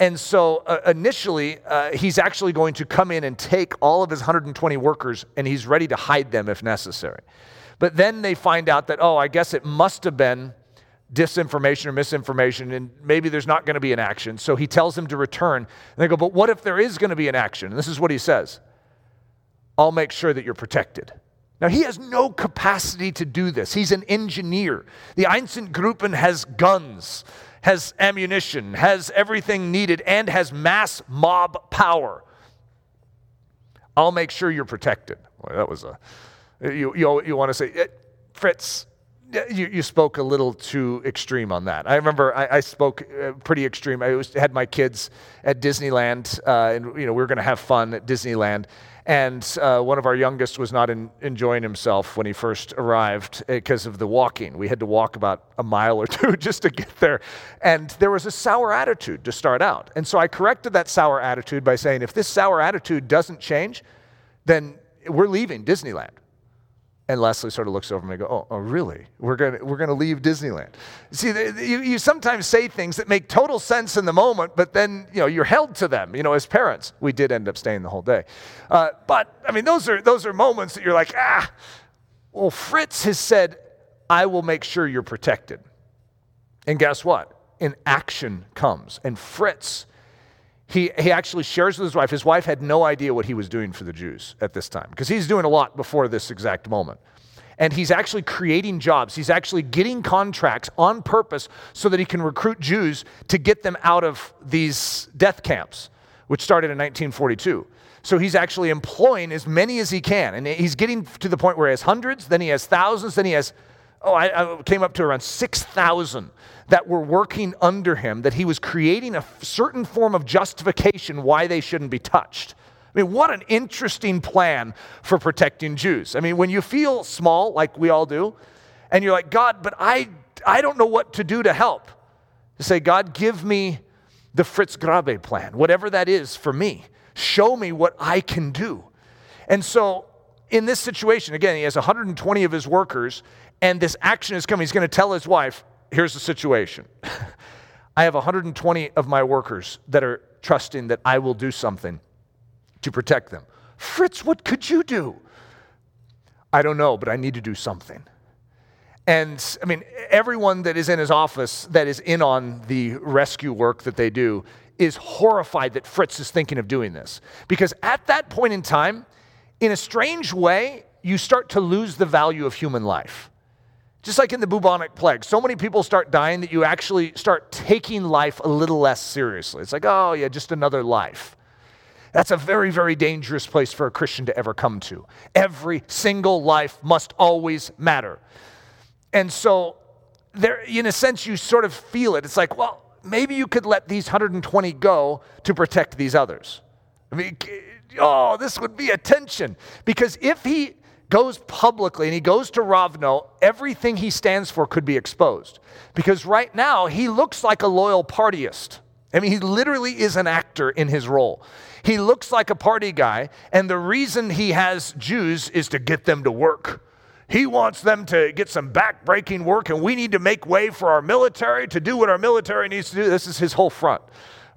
And so uh, initially, uh, he's actually going to come in and take all of his 120 workers and he's ready to hide them if necessary. But then they find out that, oh, I guess it must have been disinformation or misinformation, and maybe there's not going to be an action. So he tells them to return. And they go, but what if there is going to be an action? And this is what he says I'll make sure that you're protected. Now, he has no capacity to do this. He's an engineer. The Einsatzgruppen has guns, has ammunition, has everything needed, and has mass mob power. I'll make sure you're protected. That was a, you, you, you want to say, eh, Fritz, you, you spoke a little too extreme on that. I remember I, I spoke uh, pretty extreme. I was, had my kids at Disneyland, uh, and you know we were going to have fun at Disneyland, and uh, one of our youngest was not in, enjoying himself when he first arrived because of the walking. We had to walk about a mile or two just to get there. And there was a sour attitude to start out. And so I corrected that sour attitude by saying, if this sour attitude doesn't change, then we're leaving Disneyland. And Leslie sort of looks over me and goes, oh, oh, really? We're going we're gonna leave Disneyland. See, you, you sometimes say things that make total sense in the moment, but then, you know, you're held to them, you know, as parents. We did end up staying the whole day. Uh, but, I mean, those are, those are moments that you're like, ah. Well, Fritz has said, I will make sure you're protected. And guess what? An action comes. And Fritz he, he actually shares with his wife. His wife had no idea what he was doing for the Jews at this time because he's doing a lot before this exact moment. And he's actually creating jobs. He's actually getting contracts on purpose so that he can recruit Jews to get them out of these death camps, which started in 1942. So he's actually employing as many as he can. And he's getting to the point where he has hundreds, then he has thousands, then he has oh, I, I came up to around 6,000 that were working under him, that he was creating a certain form of justification why they shouldn't be touched. I mean, what an interesting plan for protecting Jews. I mean, when you feel small, like we all do, and you're like, God, but I, I don't know what to do to help. You say, God, give me the Fritz Graebe plan, whatever that is for me. Show me what I can do. And so, in this situation, again, he has 120 of his workers, and this action is coming. He's going to tell his wife, here's the situation. I have 120 of my workers that are trusting that I will do something to protect them. Fritz, what could you do? I don't know, but I need to do something. And I mean, everyone that is in his office that is in on the rescue work that they do is horrified that Fritz is thinking of doing this. Because at that point in time, in a strange way, you start to lose the value of human life. Just like in the bubonic plague, so many people start dying that you actually start taking life a little less seriously. It's like, oh, yeah, just another life. That's a very, very dangerous place for a Christian to ever come to. Every single life must always matter. And so, there, in a sense, you sort of feel it. It's like, well, maybe you could let these 120 go to protect these others. I mean, oh, this would be a tension. Because if he goes publicly and he goes to Rovno, everything he stands for could be exposed. Because right now, he looks like a loyal partyist. I mean, he literally is an actor in his role. He looks like a party guy, and the reason he has Jews is to get them to work. He wants them to get some back-breaking work, and we need to make way for our military to do what our military needs to do. This is his whole front.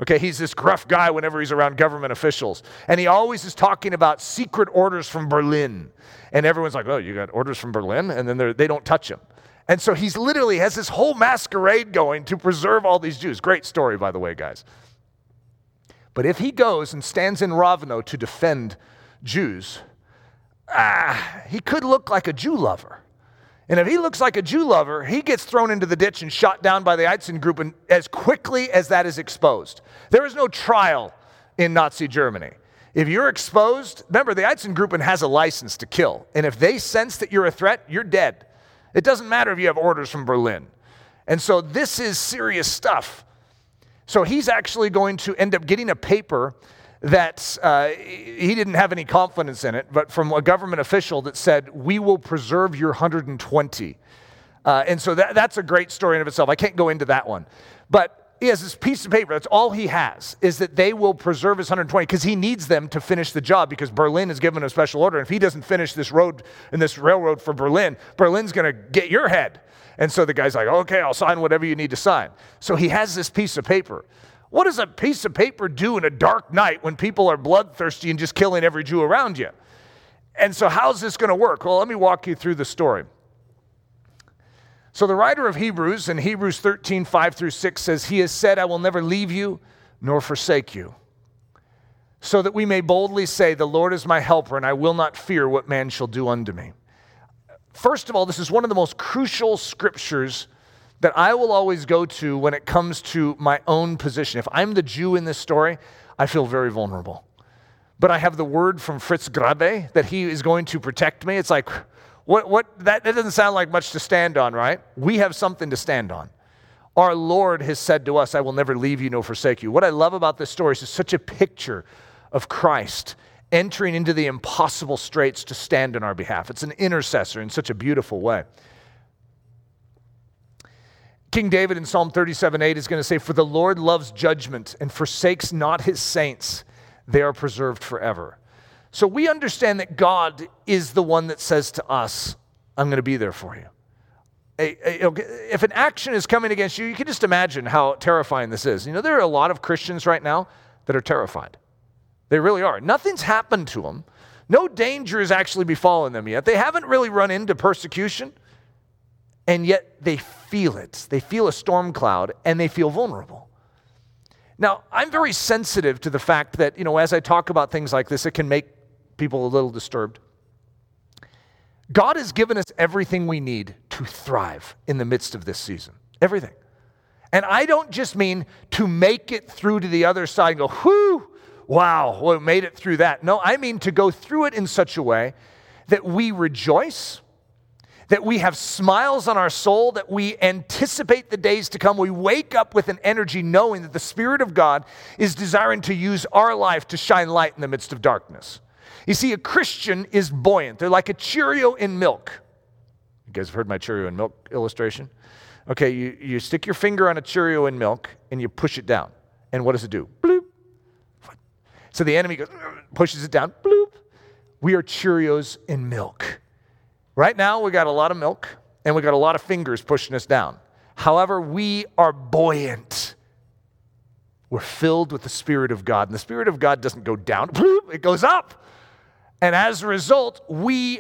Okay, he's this gruff guy whenever he's around government officials. And he always is talking about secret orders from Berlin. And everyone's like, oh, you got orders from Berlin? And then they don't touch him. And so he's literally has this whole masquerade going to preserve all these Jews. Great story, by the way, guys. But if he goes and stands in Rovno to defend Jews, ah, he could look like a Jew lover. And if he looks like a Jew lover, he gets thrown into the ditch and shot down by the Einsatzgruppen as quickly as that is exposed. There is no trial in Nazi Germany. If you're exposed, remember the Einsatzgruppen has a license to kill. And if they sense that you're a threat, you're dead. It doesn't matter if you have orders from Berlin. And so this is serious stuff. So he's actually going to end up getting a paper that uh, he didn't have any confidence in it, but from a government official that said, We will preserve your 120. Uh, and so that, that's a great story in of itself. I can't go into that one. But he has this piece of paper. That's all he has, is that they will preserve his 120 because he needs them to finish the job because Berlin has given a special order. And if he doesn't finish this road and this railroad for Berlin, Berlin's going to get your head. And so the guy's like, okay, I'll sign whatever you need to sign. So he has this piece of paper. What does a piece of paper do in a dark night when people are bloodthirsty and just killing every Jew around you? And so, how's this going to work? Well, let me walk you through the story. So, the writer of Hebrews in Hebrews 13, 5 through 6 says, He has said, I will never leave you nor forsake you, so that we may boldly say, The Lord is my helper, and I will not fear what man shall do unto me. First of all, this is one of the most crucial scriptures that I will always go to when it comes to my own position. If I'm the Jew in this story, I feel very vulnerable. But I have the word from Fritz Graebe that he is going to protect me. It's like, what, what, that, that doesn't sound like much to stand on, right? We have something to stand on. Our Lord has said to us, I will never leave you nor forsake you. What I love about this story is it's such a picture of Christ entering into the impossible straits to stand in our behalf. It's an intercessor in such a beautiful way. King David in Psalm 37 8 is going to say, For the Lord loves judgment and forsakes not his saints, they are preserved forever. So we understand that God is the one that says to us, I'm going to be there for you. If an action is coming against you, you can just imagine how terrifying this is. You know, there are a lot of Christians right now that are terrified. They really are. Nothing's happened to them. No danger has actually befallen them yet. They haven't really run into persecution and yet they feel it. They feel a storm cloud and they feel vulnerable. Now, I'm very sensitive to the fact that, you know, as I talk about things like this, it can make people a little disturbed. God has given us everything we need to thrive in the midst of this season. Everything. And I don't just mean to make it through to the other side and go, whoo, wow, well, made it through that. No, I mean to go through it in such a way that we rejoice that we have smiles on our soul, that we anticipate the days to come. We wake up with an energy knowing that the Spirit of God is desiring to use our life to shine light in the midst of darkness. You see, a Christian is buoyant. They're like a Cheerio in milk. You guys have heard my Cheerio in milk illustration? Okay, you, you stick your finger on a Cheerio in milk and you push it down. And what does it do? Bloop. So the enemy goes, pushes it down. Bloop. We are Cheerios in milk. Right now, we got a lot of milk and we got a lot of fingers pushing us down. However, we are buoyant. We're filled with the Spirit of God. And the Spirit of God doesn't go down, it goes up. And as a result, we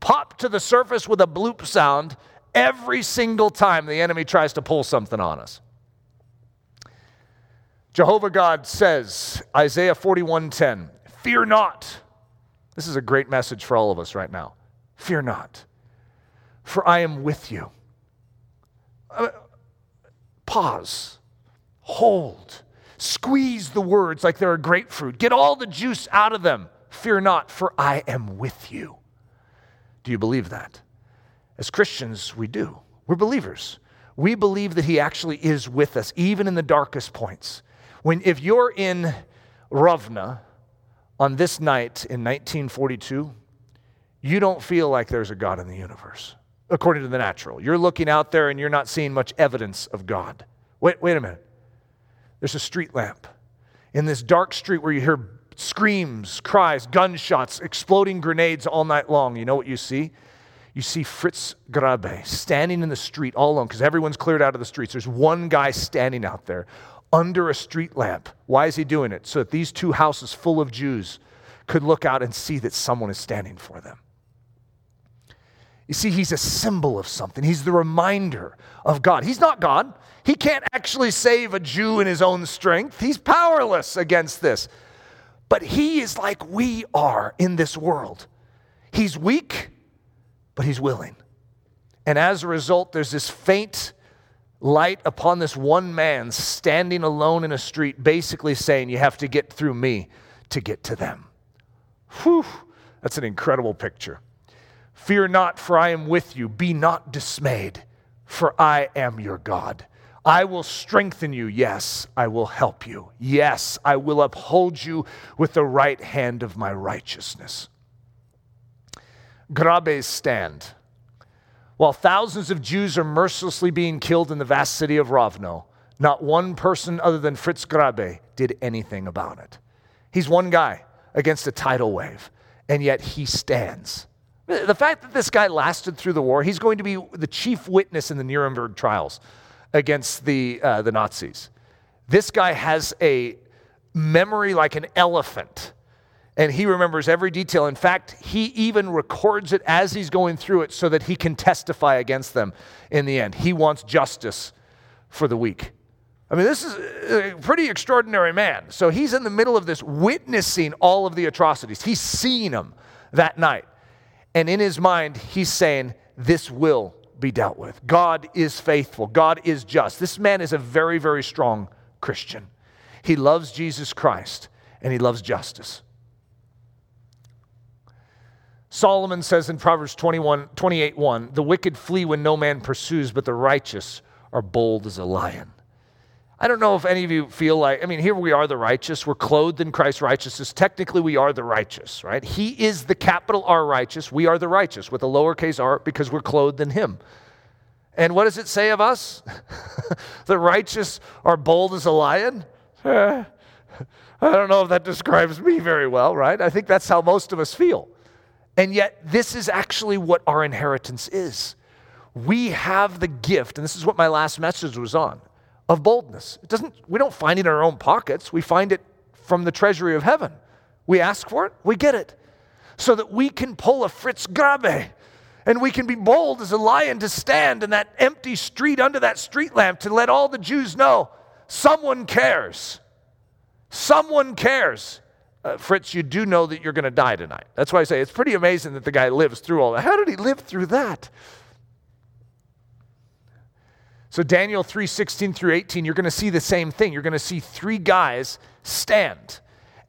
pop to the surface with a bloop sound every single time the enemy tries to pull something on us. Jehovah God says, Isaiah 41:10, "Fear not." This is a great message for all of us right now. Fear not, for I am with you. Uh, pause, hold, squeeze the words like they're a grapefruit. Get all the juice out of them. Fear not, for I am with you. Do you believe that? As Christians, we do. We're believers. We believe that He actually is with us, even in the darkest points. When, if you're in Rovno on this night in 1942, you don't feel like there's a God in the universe, according to the natural. You're looking out there and you're not seeing much evidence of God. Wait, wait a minute. There's a street lamp in this dark street where you hear screams, cries, gunshots, exploding grenades all night long. You know what you see? You see Fritz Graebe standing in the street all alone because everyone's cleared out of the streets. There's one guy standing out there, under a street lamp. Why is he doing it? So that these two houses full of Jews could look out and see that someone is standing for them. You see, he's a symbol of something. He's the reminder of God. He's not God. He can't actually save a Jew in his own strength. He's powerless against this. But he is like we are in this world. He's weak, but he's willing. And as a result, there's this faint light upon this one man standing alone in a street, basically saying, You have to get through me to get to them. Whew, that's an incredible picture. Fear not, for I am with you. Be not dismayed, for I am your God. I will strengthen you. Yes, I will help you. Yes, I will uphold you with the right hand of my righteousness. Graebe's stand. While thousands of Jews are mercilessly being killed in the vast city of Rovno, not one person other than Fritz Graebe did anything about it. He's one guy against a tidal wave, and yet he stands. The fact that this guy lasted through the war, he's going to be the chief witness in the Nuremberg trials against the, uh, the Nazis. This guy has a memory like an elephant, and he remembers every detail. In fact, he even records it as he's going through it so that he can testify against them in the end. He wants justice for the weak. I mean, this is a pretty extraordinary man. So he's in the middle of this, witnessing all of the atrocities. He's seen them that night. And in his mind, he's saying, This will be dealt with. God is faithful, God is just. This man is a very, very strong Christian. He loves Jesus Christ and he loves justice. Solomon says in Proverbs 21, 28 1, the wicked flee when no man pursues, but the righteous are bold as a lion. I don't know if any of you feel like, I mean, here we are the righteous. We're clothed in Christ's righteousness. Technically, we are the righteous, right? He is the capital R righteous. We are the righteous with a lowercase r because we're clothed in Him. And what does it say of us? the righteous are bold as a lion? I don't know if that describes me very well, right? I think that's how most of us feel. And yet, this is actually what our inheritance is. We have the gift, and this is what my last message was on of boldness. It doesn't, we don't find it in our own pockets, we find it from the treasury of heaven. We ask for it, we get it. So that we can pull a Fritz Graebe and we can be bold as a lion to stand in that empty street under that street lamp to let all the Jews know someone cares. Someone cares. Uh, Fritz, you do know that you're going to die tonight. That's why I say it's pretty amazing that the guy lives through all that. How did he live through that? So Daniel 3:16 through 18, you're going to see the same thing. You're going to see three guys stand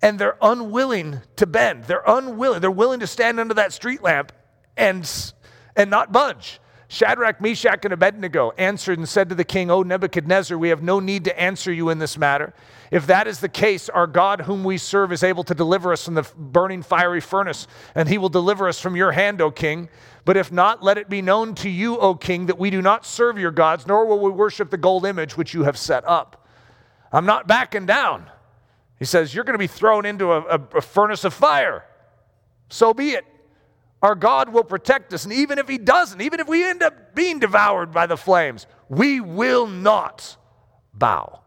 and they're unwilling to bend. They're unwilling. They're willing to stand under that street lamp and and not budge. Shadrach, Meshach, and Abednego answered and said to the king, O Nebuchadnezzar, we have no need to answer you in this matter. If that is the case, our God, whom we serve, is able to deliver us from the burning fiery furnace, and he will deliver us from your hand, O king. But if not, let it be known to you, O king, that we do not serve your gods, nor will we worship the gold image which you have set up. I'm not backing down. He says, You're going to be thrown into a, a, a furnace of fire. So be it. Our God will protect us. And even if He doesn't, even if we end up being devoured by the flames, we will not bow.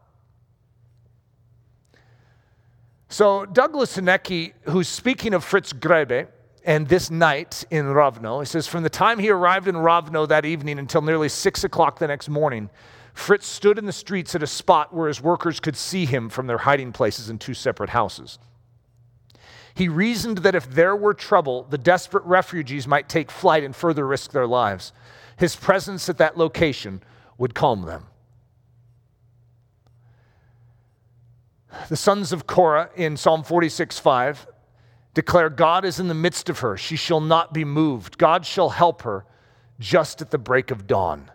So, Douglas Huneke, who's speaking of Fritz Graebe and this night in Rovno, he says, from the time he arrived in Rovno that evening until nearly six o'clock the next morning, Fritz stood in the streets at a spot where his workers could see him from their hiding places in two separate houses. He reasoned that if there were trouble, the desperate refugees might take flight and further risk their lives. His presence at that location would calm them. The sons of Korah in Psalm 46 5 declare, God is in the midst of her. She shall not be moved. God shall help her just at the break of dawn.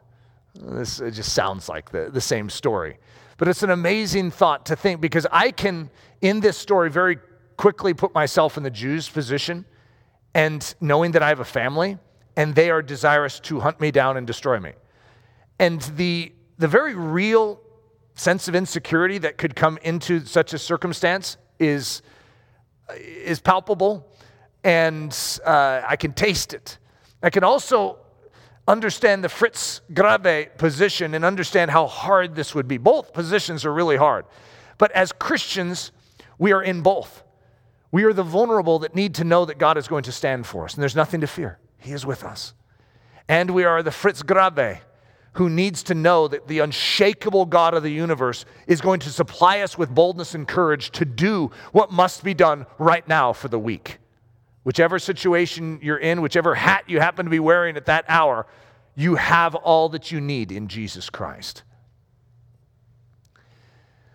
This it just sounds like the, the same story. But it's an amazing thought to think because I can, in this story, very quickly put myself in the Jews' position and knowing that I have a family and they are desirous to hunt me down and destroy me. And the, the very real sense of insecurity that could come into such a circumstance is, is palpable and uh, I can taste it. I can also understand the Fritz Graebe position and understand how hard this would be. Both positions are really hard. But as Christians, we are in both. We are the vulnerable that need to know that God is going to stand for us, and there's nothing to fear. He is with us. And we are the Fritz Graebe who needs to know that the unshakable God of the universe is going to supply us with boldness and courage to do what must be done right now for the week. Whichever situation you're in, whichever hat you happen to be wearing at that hour, you have all that you need in Jesus Christ.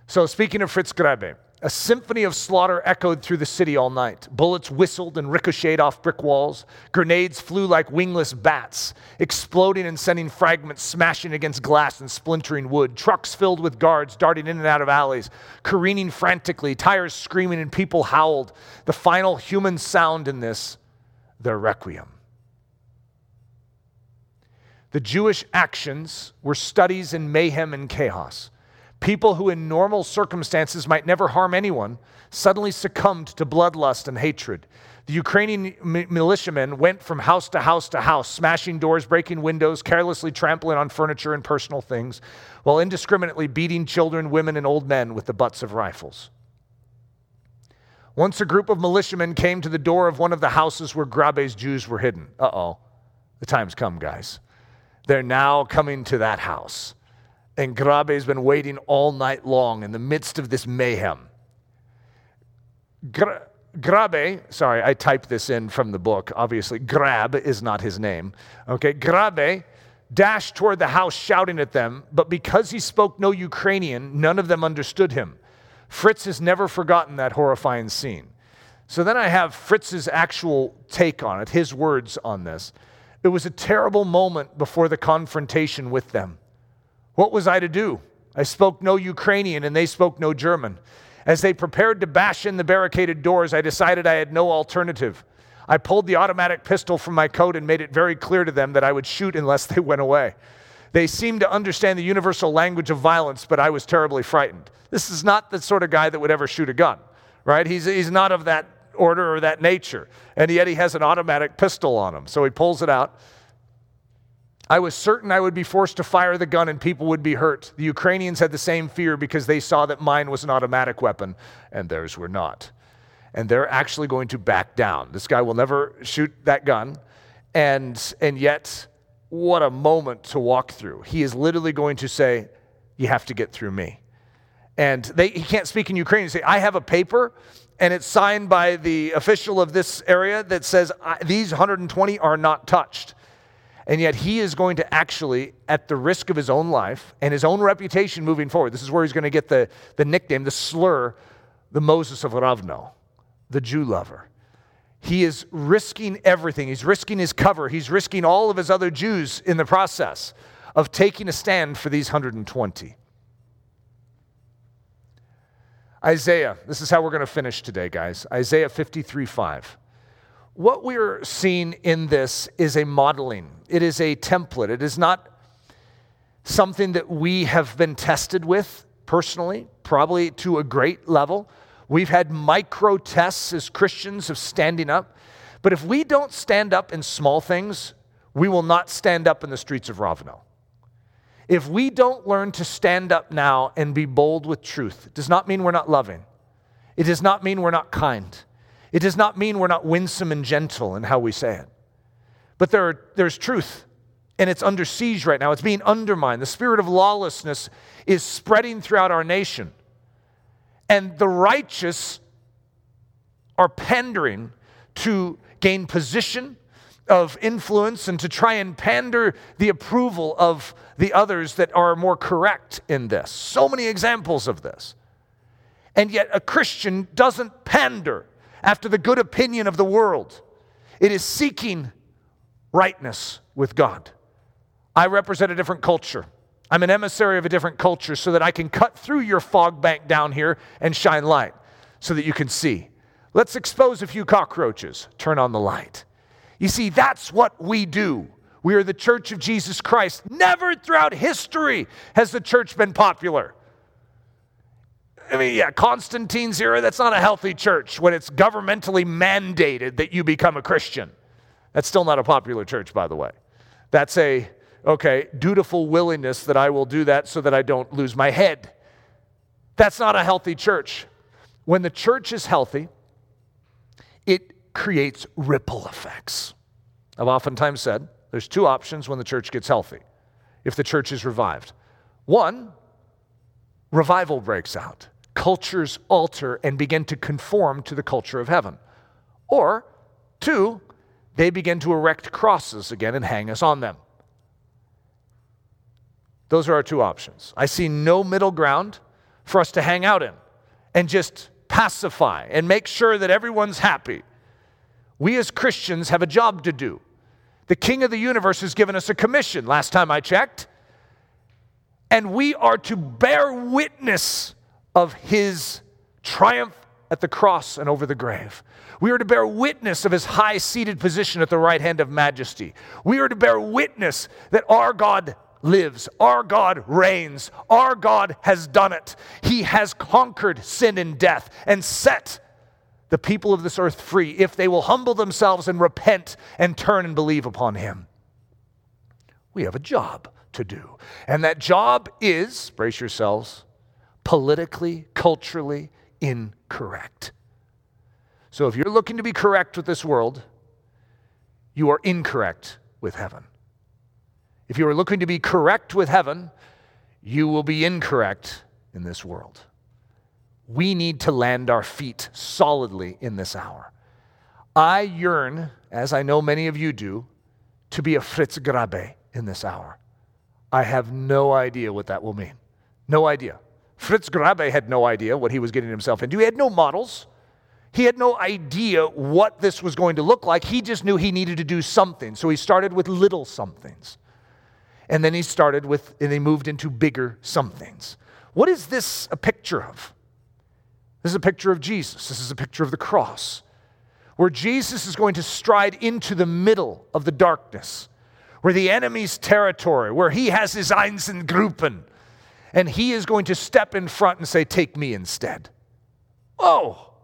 So, speaking of Fritz Graebe, a symphony of slaughter echoed through the city all night. Bullets whistled and ricocheted off brick walls. Grenades flew like wingless bats, exploding and sending fragments smashing against glass and splintering wood. Trucks filled with guards darting in and out of alleys, careening frantically, tires screaming, and people howled. The final human sound in this, their requiem. The Jewish actions were studies in mayhem and chaos. People who, in normal circumstances, might never harm anyone suddenly succumbed to bloodlust and hatred. The Ukrainian militiamen went from house to house to house, smashing doors, breaking windows, carelessly trampling on furniture and personal things, while indiscriminately beating children, women, and old men with the butts of rifles. Once a group of militiamen came to the door of one of the houses where Graebe's Jews were hidden. Uh oh, the time's come, guys. They're now coming to that house. And Graebe's been waiting all night long in the midst of this mayhem. Gra- Graebe, sorry, I typed this in from the book. Obviously, Grab is not his name. Okay, Graebe dashed toward the house shouting at them, but because he spoke no Ukrainian, none of them understood him. Fritz has never forgotten that horrifying scene. So then I have Fritz's actual take on it, his words on this. It was a terrible moment before the confrontation with them. What was I to do? I spoke no Ukrainian and they spoke no German. As they prepared to bash in the barricaded doors, I decided I had no alternative. I pulled the automatic pistol from my coat and made it very clear to them that I would shoot unless they went away. They seemed to understand the universal language of violence, but I was terribly frightened. This is not the sort of guy that would ever shoot a gun, right? He's, he's not of that order or that nature. And yet he has an automatic pistol on him. So he pulls it out I was certain I would be forced to fire the gun and people would be hurt. The Ukrainians had the same fear because they saw that mine was an automatic weapon and theirs were not. And they're actually going to back down. This guy will never shoot that gun. And, and yet, what a moment to walk through. He is literally going to say, You have to get through me. And they, he can't speak in Ukrainian. Say, I have a paper and it's signed by the official of this area that says these 120 are not touched. And yet he is going to actually, at the risk of his own life and his own reputation moving forward, this is where he's going to get the, the nickname, the slur, the Moses of Rovno, the Jew lover. He is risking everything. He's risking his cover. He's risking all of his other Jews in the process of taking a stand for these 120. Isaiah, this is how we're going to finish today, guys. Isaiah 53 5 what we're seeing in this is a modeling, it is a template. It is not something that we have been tested with personally, probably to a great level. We've had micro tests as Christians of standing up. But if we don't stand up in small things, we will not stand up in the streets of Rovno. If we don't learn to stand up now and be bold with truth, it does not mean we're not loving. It does not mean we're not kind. It does not mean we're not winsome and gentle in how we say it. But there are, there's truth, and it's under siege right now. It's being undermined. The spirit of lawlessness is spreading throughout our nation. And the righteous are pandering to gain position of influence and to try and pander the approval of the others that are more correct in this. So many examples of this. And yet, a Christian doesn't pander after the good opinion of the world. It is seeking rightness with God. I represent a different culture. I'm an emissary of a different culture so that I can cut through your fog bank down here and shine light so that you can see. Let's expose a few cockroaches, turn on the light. You see, that's what we do. We are the church of Jesus Christ. Never throughout history has the church been popular. I mean, yeah, Constantine's era, that's not a healthy church when it's governmentally mandated that you become a Christian. That's still not a popular church, by the way. That's a, okay, dutiful willingness that I will do that so that I don't lose my head. That's not a healthy church. When the church is healthy, it creates ripple effects. I've oftentimes said there's two options when the church gets healthy, if the church is revived. One, revival breaks out, cultures alter and begin to conform to the culture of heaven. Or, two, they begin to erect crosses again and hang us on them. Those are our two options. I see no middle ground for us to hang out in and just pacify and make sure that everyone's happy. We as Christians have a job to do. The King of the universe has given us a commission, last time I checked, and we are to bear witness of his triumph at the cross and over the grave. We are to bear witness of his high seated position at the right hand of majesty. We are to bear witness that our God lives, our God reigns, our God has done it. He has conquered sin and death and set the people of this earth free if they will humble themselves and repent and turn and believe upon him. We have a job to do. And that job is, brace yourselves, politically, culturally incorrect. So if you're looking to be correct with this world, you are incorrect with heaven. If you are looking to be correct with heaven, you will be incorrect in this world. We need to land our feet solidly in this hour. I yearn, as I know many of you do, to be a Fritz Graebe in this hour. I have no idea what that will mean. No idea. Fritz Graebe had no idea what he was getting himself into. He had no models. He had no idea what this was going to look like. He just knew he needed to do something. So he started with little somethings. And then he started with, and he moved into bigger somethings. What is this a picture of? This is a picture of Jesus. This is a picture of the cross, where Jesus is going to stride into the middle of the darkness, where the enemy's territory, where he has his Einsatzgruppen, and he is going to step in front and say, Take me instead. Oh,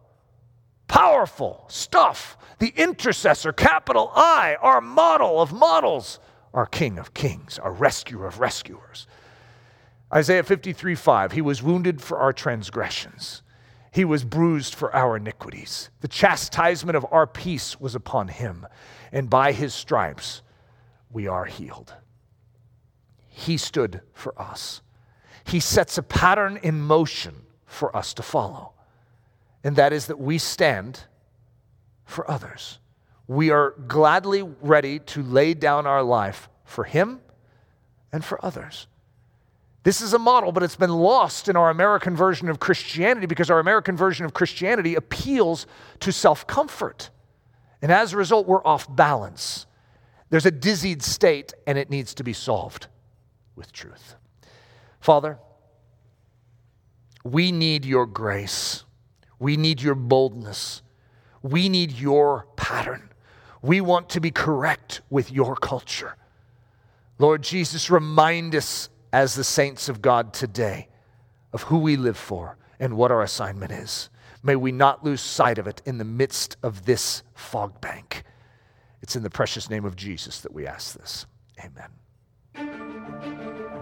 powerful stuff. The intercessor, capital I, our model of models our King of kings, our rescuer of rescuers. Isaiah 53 5, he was wounded for our transgressions, he was bruised for our iniquities. The chastisement of our peace was upon him, and by his stripes we are healed. He stood for us. He sets a pattern in motion for us to follow, and that is that we stand for others we are gladly ready to lay down our life for Him and for others. This is a model, but it's been lost in our American version of Christianity because our American version of Christianity appeals to self comfort. And as a result, we're off balance. There's a dizzied state, and it needs to be solved with truth. Father, we need your grace. We need your boldness. We need your pattern. We want to be correct with your culture. Lord Jesus, remind us as the saints of God today of who we live for and what our assignment is. May we not lose sight of it in the midst of this fog bank. It's in the precious name of Jesus that we ask this. Amen.